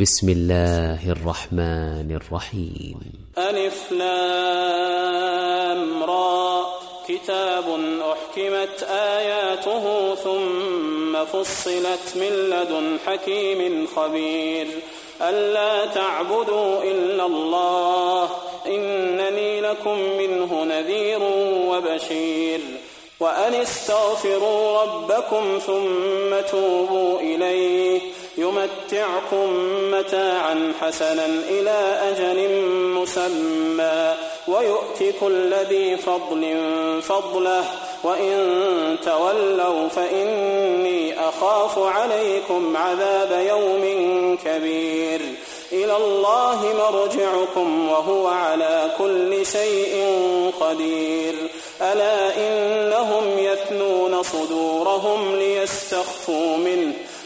بسم الله الرحمن الرحيم. ألف لام را. كتاب أحكمت آياته ثم فصلت من لدن حكيم خبير. ألا تعبدوا إلا الله إنني لكم منه نذير وبشير. وأن استغفروا ربكم ثم توبوا إليه يمتعكم متاعا حسنا إلى أجل مسمى ويؤت كل ذي فضل فضله وإن تولوا فإني أخاف عليكم عذاب يوم كبير. إلى الله مرجعكم وهو على كل شيء قدير. ألا إنهم يثنون صدورهم ليستخفوا منه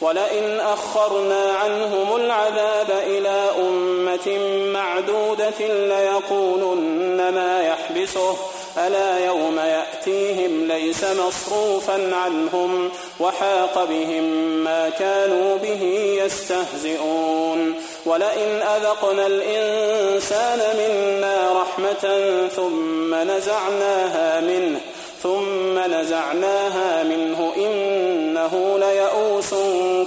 ولئن أخرنا عنهم العذاب إلى أمة معدودة ليقولن ما يحبسه. ألا يوم يأتيهم ليس مصروفا عنهم وحاق بهم ما كانوا به يستهزئون. ولئن أذقنا الإنسان منا رحمة ثم نزعناها منه ثم نزعناها منه إنه ليئوس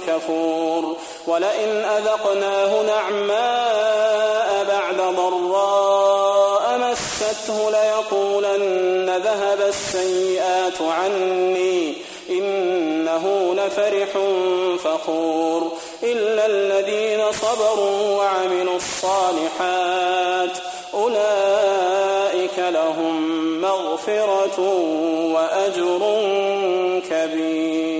كفور ولئن أذقناه نعماء بعد ضراء مسته ليقولن ذهب السيئات عني إنه لفرح فخور إلا الذين صبروا وعملوا الصالحات أولئك لهم مغفرة وأجر كبير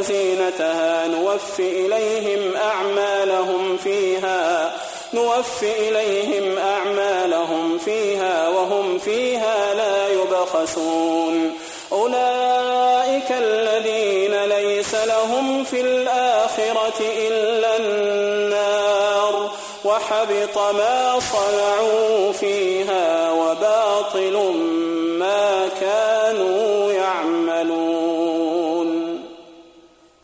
وزينتها نوف إليهم أعمالهم فيها نوف إليهم أعمالهم فيها وهم فيها لا يبخسون. أولئك الذين ليس لهم في الآخرة إلا النار وحبط ما صنعوا فيها وباطل ما كانوا يعملون.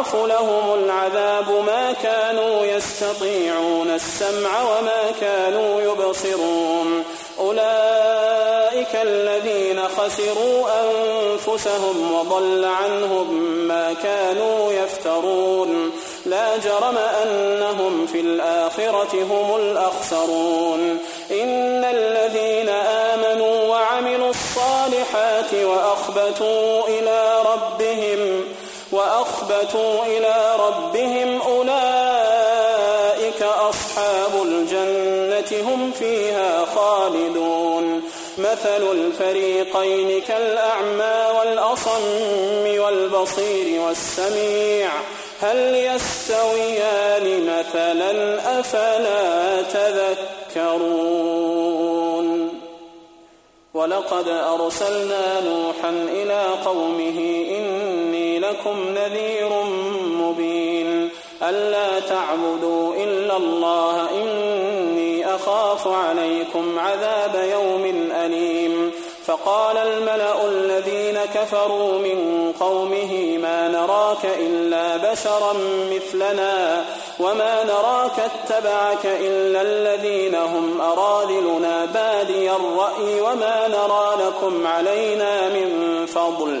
يضاعف لهم العذاب ما كانوا يستطيعون السمع وما كانوا يبصرون. أولئك الذين خسروا أنفسهم وضل عنهم ما كانوا يفترون. لا جرم أنهم في الآخرة هم الأخسرون. إن الذين آمنوا وعملوا الصالحات وأخبتوا إلى ربهم وأخبتوا إلى ربهم أولئك أصحاب الجنة هم فيها خالدون. مثل الفريقين كالأعمى والأصم والبصير والسميع. هل يستويان مثلا أفلا تذكرون؟ ولقد أرسلنا نوحا إلى قومه إني لكم نذير مبين. ألا تعبدوا إلا الله إني أخاف عليكم عذاب يوم أليم. فقال الملأ الذين كفروا من قومه ما نراك إلا بشرا مثلنا وما نراك اتبعك إلا الذين هم أراذلنا. بادي الرأي وما نرى لكم علينا من فضل.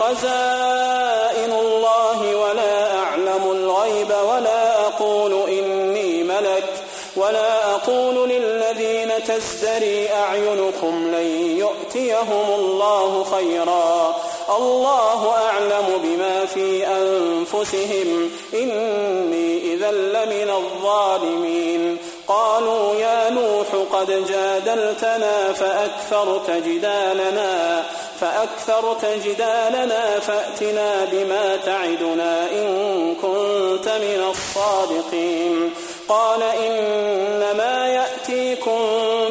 خزائن الله ولا أعلم الغيب ولا أقول إني ملك ولا أقول للذين تزدري أعينكم لن يؤتيهم الله خيرا. الله أعلم بما في أنفسهم. إني إذا لمن الظالمين. قالوا يا نوح قد جادلتنا فأكثرت جدالنا. فأكثرت جدالنا فأتنا بما تعدنا إن كنت من الصادقين. قال إنما يأتيكم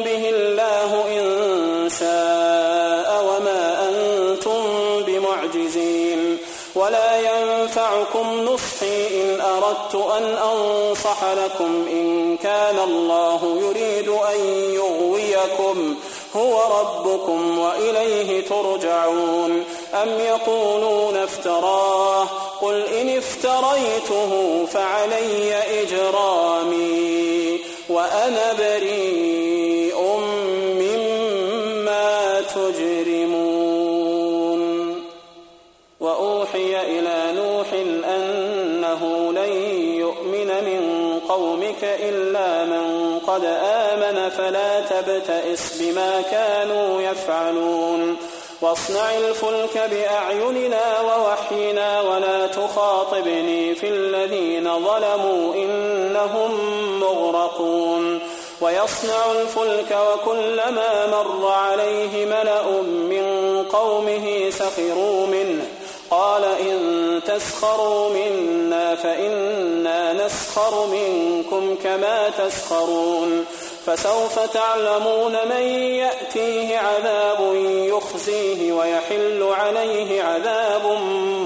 به الله إن شاء وما أنتم بمعجزين. ولا ينفعكم نصحي إن أردت أن أنصح لكم إن كان الله يريد أن يغويكم. هو ربكم وإليه ترجعون. أم يقولون افتراه؟ قل إن افتريته فعلي إجرامي. وأنا بريء قد آمن فلا تبتئس بما كانوا يفعلون. واصنع الفلك بأعيننا ووحينا ولا تخاطبني في الذين ظلموا إنهم مغرقون. ويصنع الفلك وكلما مر عليه ملأ من قومه سخروا منه. قال إن تسخروا منا فإنا نسخر منكم كما تسخرون فسوف تعلمون من يأتيه عذاب يخزيه ويحل عليه عذاب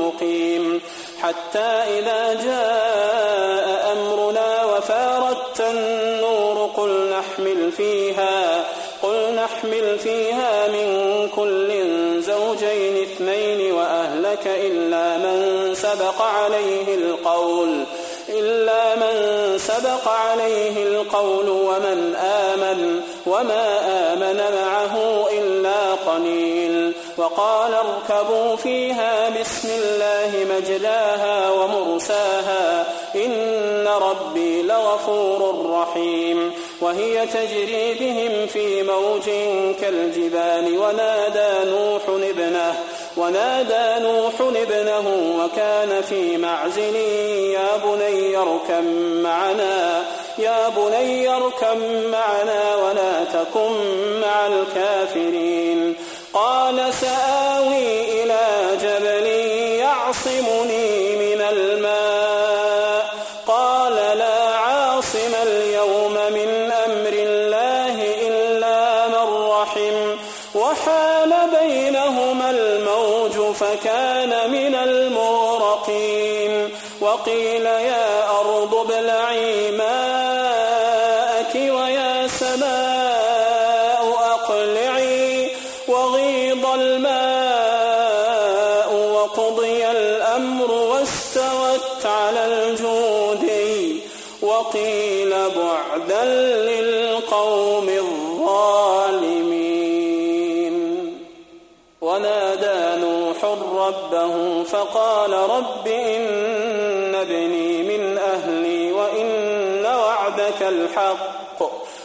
مقيم حتى إذا جاء أمرنا وفاردت النور قل نحمل فيها قل نحمل فيها من كل وأهلك إلا من سبق عليه القول إلا من سبق عليه القول ومن آمن وما آمن معه إلا قليل. وقال اركبوا فيها بسم الله مجلاها ومرساها إن ربي لغفور رحيم. وهي تجري بهم في موج كالجبال ونادى نوح ابنه ونادى نوح ابنه وكان في معزل يا بني اركم معنا يا بني اركم معنا ولا تكن مع الكافرين. قال سآوي إلى جبل يعصمني من الماء. فكان من المغرقين. وقيل يا أرض ابلعي ماءك ويا سماء أقلعي. وغيض الماء وقضي الأمر واستوت على الجودي. وقيل بعدا للقوم ربه فقال رب إن ابني من أهلي وإن وعدك الحق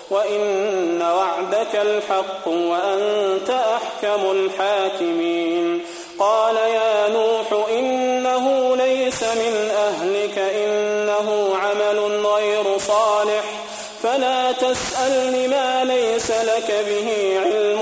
وإن وعدك الحق وأنت أحكم الحاكمين. قال يا نوح إنه ليس من أهلك إنه عمل غير صالح فلا تسألني ما ليس لك به علم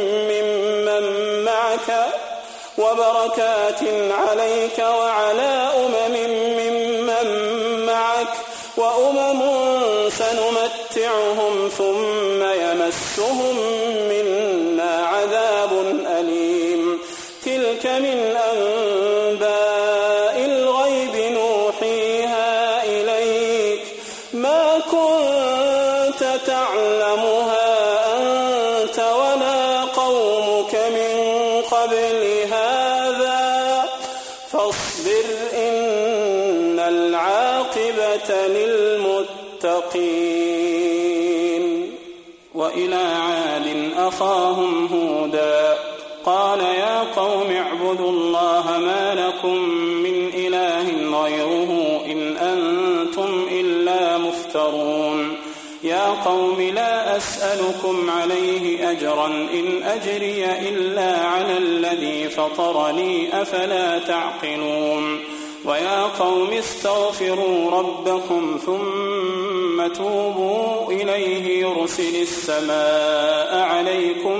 وبركات عليك وعلى أمم ممن معك وأمم سنمتعهم ثم يمسهم منا عذاب أليم. تلك من أنباء الغيب نوحيها إليك. ما كنت تعلمها اعبدوا الله ما لكم من إله غيره إن أنتم إلا مفترون. يا قوم لا أسألكم عليه أجرا إن أجري إلا على الذي فطرني أفلا تعقلون. ويا قوم استغفروا ربكم ثم توبوا إليه يرسل السماء عليكم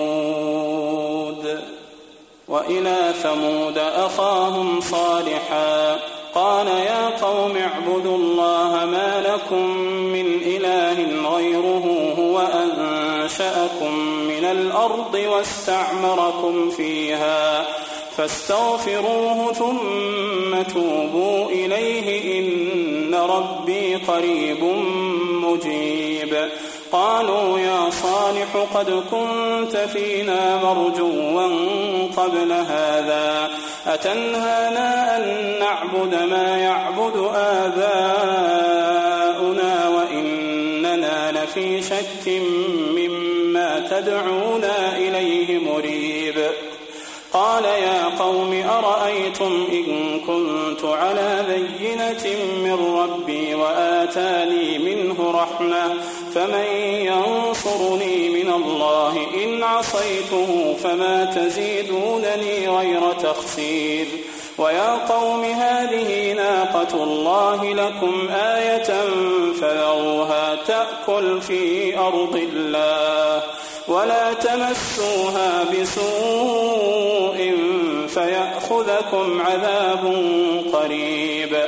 وإلى ثمود أخاهم صالحا. قال يا قوم اعبدوا الله ما لكم من إله غيره هو أنشأكم من الأرض واستعمركم فيها فاستغفروه ثم توبوا إليه إن ربي قريب مجيب. قالوا يا صالح قد كنت فينا مرجوا قبل هذا أتنهانا أن نعبد ما يعبد آباؤنا وإننا لفي شك مما تدعونا إليه مريب قال يا قوم أرأيتم إن كنت على بينة من ربي وآتاني رحمة. فمن ينصرني من الله إن عصيته فما تزيدونني غير تخسير. ويا قوم هذه ناقة الله لكم آية فذروها تأكل في أرض الله. ولا تمسوها بسوء فيأخذكم عذاب قريب.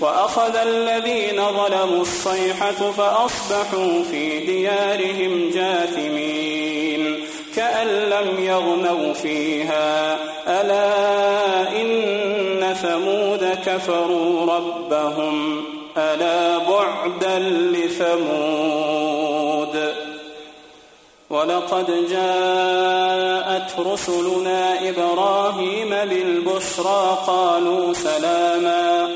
وأخذ الذين ظلموا الصيحة فأصبحوا في ديارهم جاثمين كأن لم يغنوا فيها. ألا إن ثمود كفروا ربهم. ألا بعدا لثمود. ولقد جاءت رسلنا إبراهيم بالبشرى قالوا سلاما.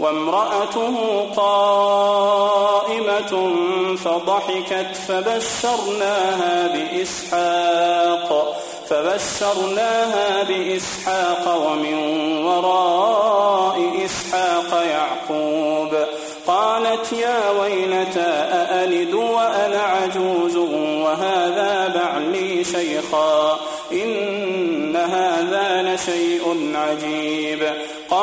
وامرأته قائمة فضحكت فبشرناها بإسحاق فبشرناها بإسحاق ومن وراء إسحاق يعقوب. قالت يا ويلتى أألد وأنا عجوز وهذا بعلي شيخا إن هذا لشيء عجيب.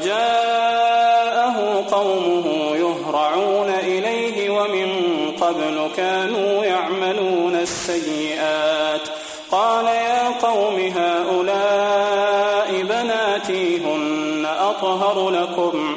وجاءه قومه يهرعون إليه ومن قبل كانوا يعملون السيئات. قال يا قوم هؤلاء بناتي هن أطهر لكم.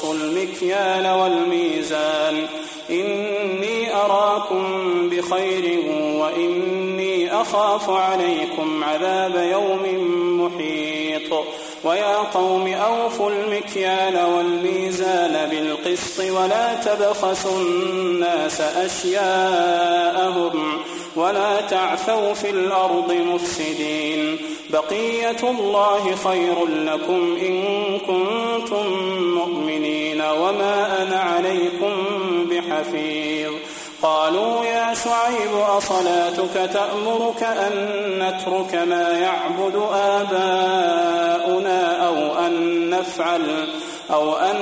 تنقصوا المكيال والميزان إني أراكم بخير وإني أخاف عليكم عذاب يوم محيط ويا قوم أوفوا المكيال والميزان بالقسط ولا تبخسوا الناس أشياءهم ولا تعثوا في الأرض مفسدين. بقية الله خير لكم إن كنتم مؤمنين وما أنا عليكم بحفيظ. قالوا يا شعيب أصلاتك تأمرك أن نترك ما يعبد آباؤنا أو أن نفعل أو أن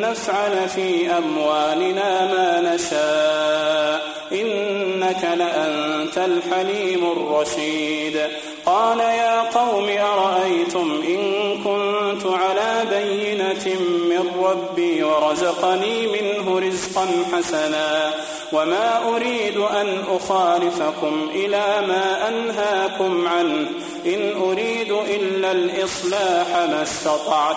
نفعل في أموالنا ما نشاء. إنك لأنت الحليم الرشيد. قال يا قوم أرأيتم إن كنت على بينة من ربي ورزقني منه رزقا حسنا وما أريد أن أخالفكم إلى ما أنهاكم عنه. إن أريد إلا الإصلاح ما استطعت.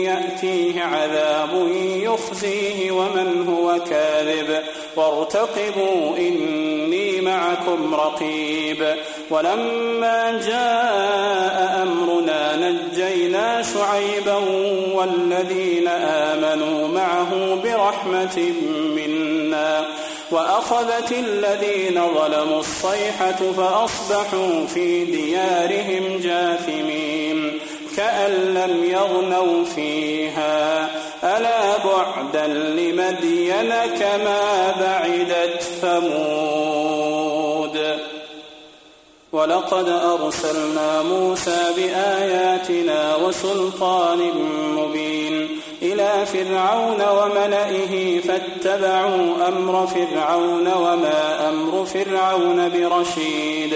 يأتيه عذاب يخزيه ومن هو كاذب. وارتقبوا إني معكم رقيب. ولما جاء أمرنا نجينا شعيبا والذين آمنوا معه برحمة منا. وأخذت الذين ظلموا الصيحة فأصبحوا في ديارهم جاثمين. كأن لم يغنوا فيها. ألا بعدا لمدين كما بعدت ثمود. ولقد أرسلنا موسى بآياتنا وسلطان مبين إلى فرعون وملئه فاتبعوا أمر فرعون وما أمر فرعون برشيد.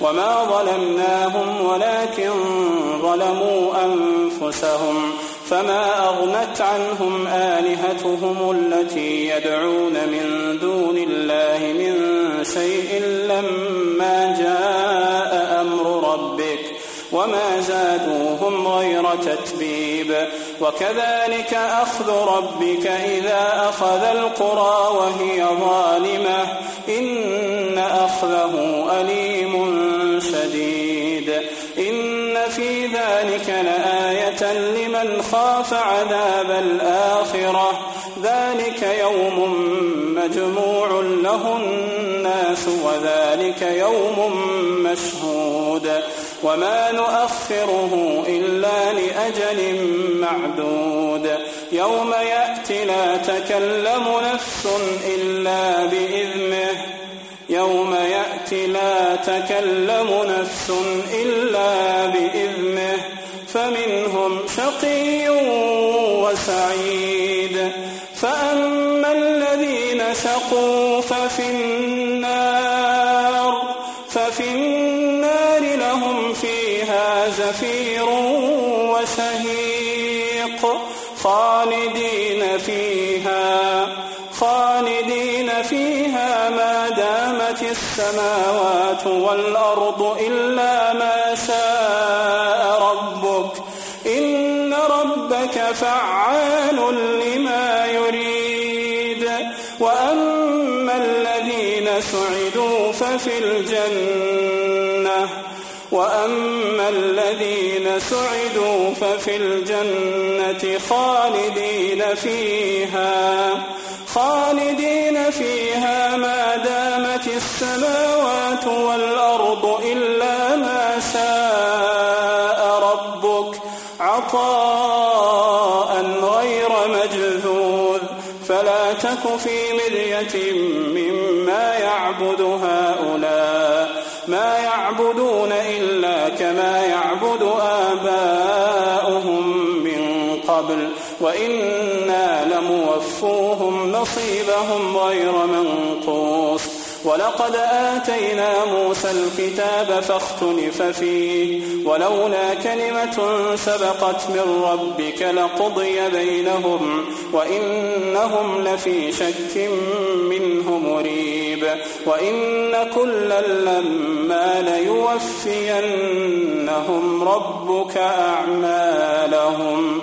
وما ظلمناهم ولكن ظلموا أنفسهم فما أغنت عنهم آلهتهم التي يدعون من دون الله من شيء لما جاء أمر ربك وما زادوهم غير تتبيب وكذلك أخذ ربك إذا أخذ القرى وهي ظالمة إن أخذه أليم شديد إن في ذلك لآية لمن خاف عذاب الآخرة ذلك يوم مجموع له الناس وذلك يوم مشهود وما نؤخره إلا لأجل معدود يوم يأتي لا تكلم نفس إلا بإذنه يوم يأتي لا تكلم نفس إلا بإذنه فمنهم شقي وسعيد. فأما الذين شقوا ففي النار ففي النار لهم فيها زفير وشهيق. خالدين فيها خالدين فيها ما السماوات والأرض إلا ما شاء ربك. إن ربك فعال لما يريد. وأما الذين سعدوا ففي الجنة. وأما الذين سعدوا ففي الجنة خالدين فيها. خالدين فيها ما دامت السماوات والأرض إلا ما شاء ربك. عطاء غير مجذوذ. فلا تك في مرية مما يعبد هؤلاء. ما يعبدون إلا كما يعبد آباؤهم من قبل. وإنا لموفوهم نصيبهم غير منقوص. ولقد آتينا موسى الكتاب فاختلف فيه. ولولا كلمة سبقت من ربك لقضي بينهم وإنهم لفي شك منه مريب. وإن كلا لما ليوفينهم ربك أعمالهم.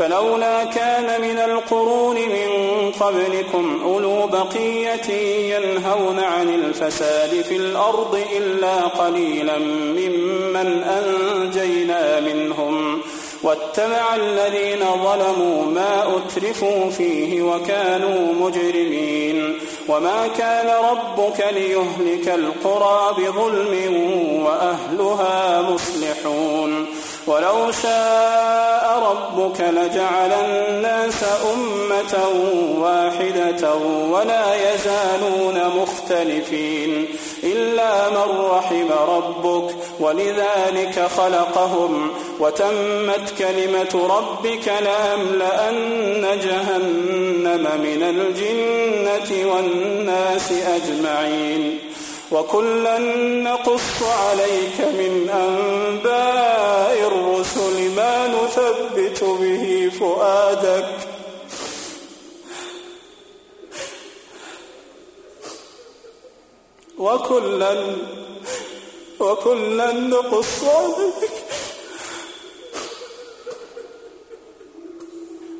فلولا كان من القرون من قبلكم أولو بقية ينهون عن الفساد في الأرض إلا قليلا ممن أنجينا منهم واتبع الذين ظلموا ما أترفوا فيه وكانوا مجرمين وما كان ربك ليهلك القرى بظلم وأهلها مصلحون ولو شاء ربك لجعل الناس أمة واحدة ولا يزالون مختلفين إلا من رحم ربك ولذلك خلقهم وتمت كلمة ربك لأملأن جهنم من الجنة والناس أجمعين وكلا نقص عليك من أنباء ما نثبت به فؤادك. وكلا وكلا نقص عليك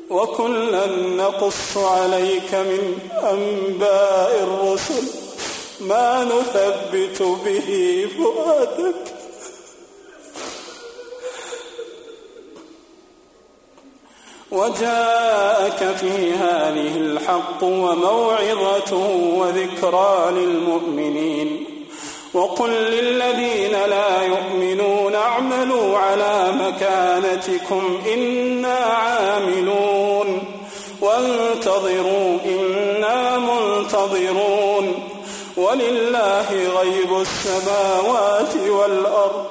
وكلا نقص عليك من أنباء الرسل. ما نثبت به فؤادك. وجاءك في هذه الحق وموعظة وذكرى للمؤمنين. وقل للذين لا يؤمنون اعملوا على مكانتكم إنا عاملون. وانتظروا إنا منتظرون. ولله غيب السماوات والأرض.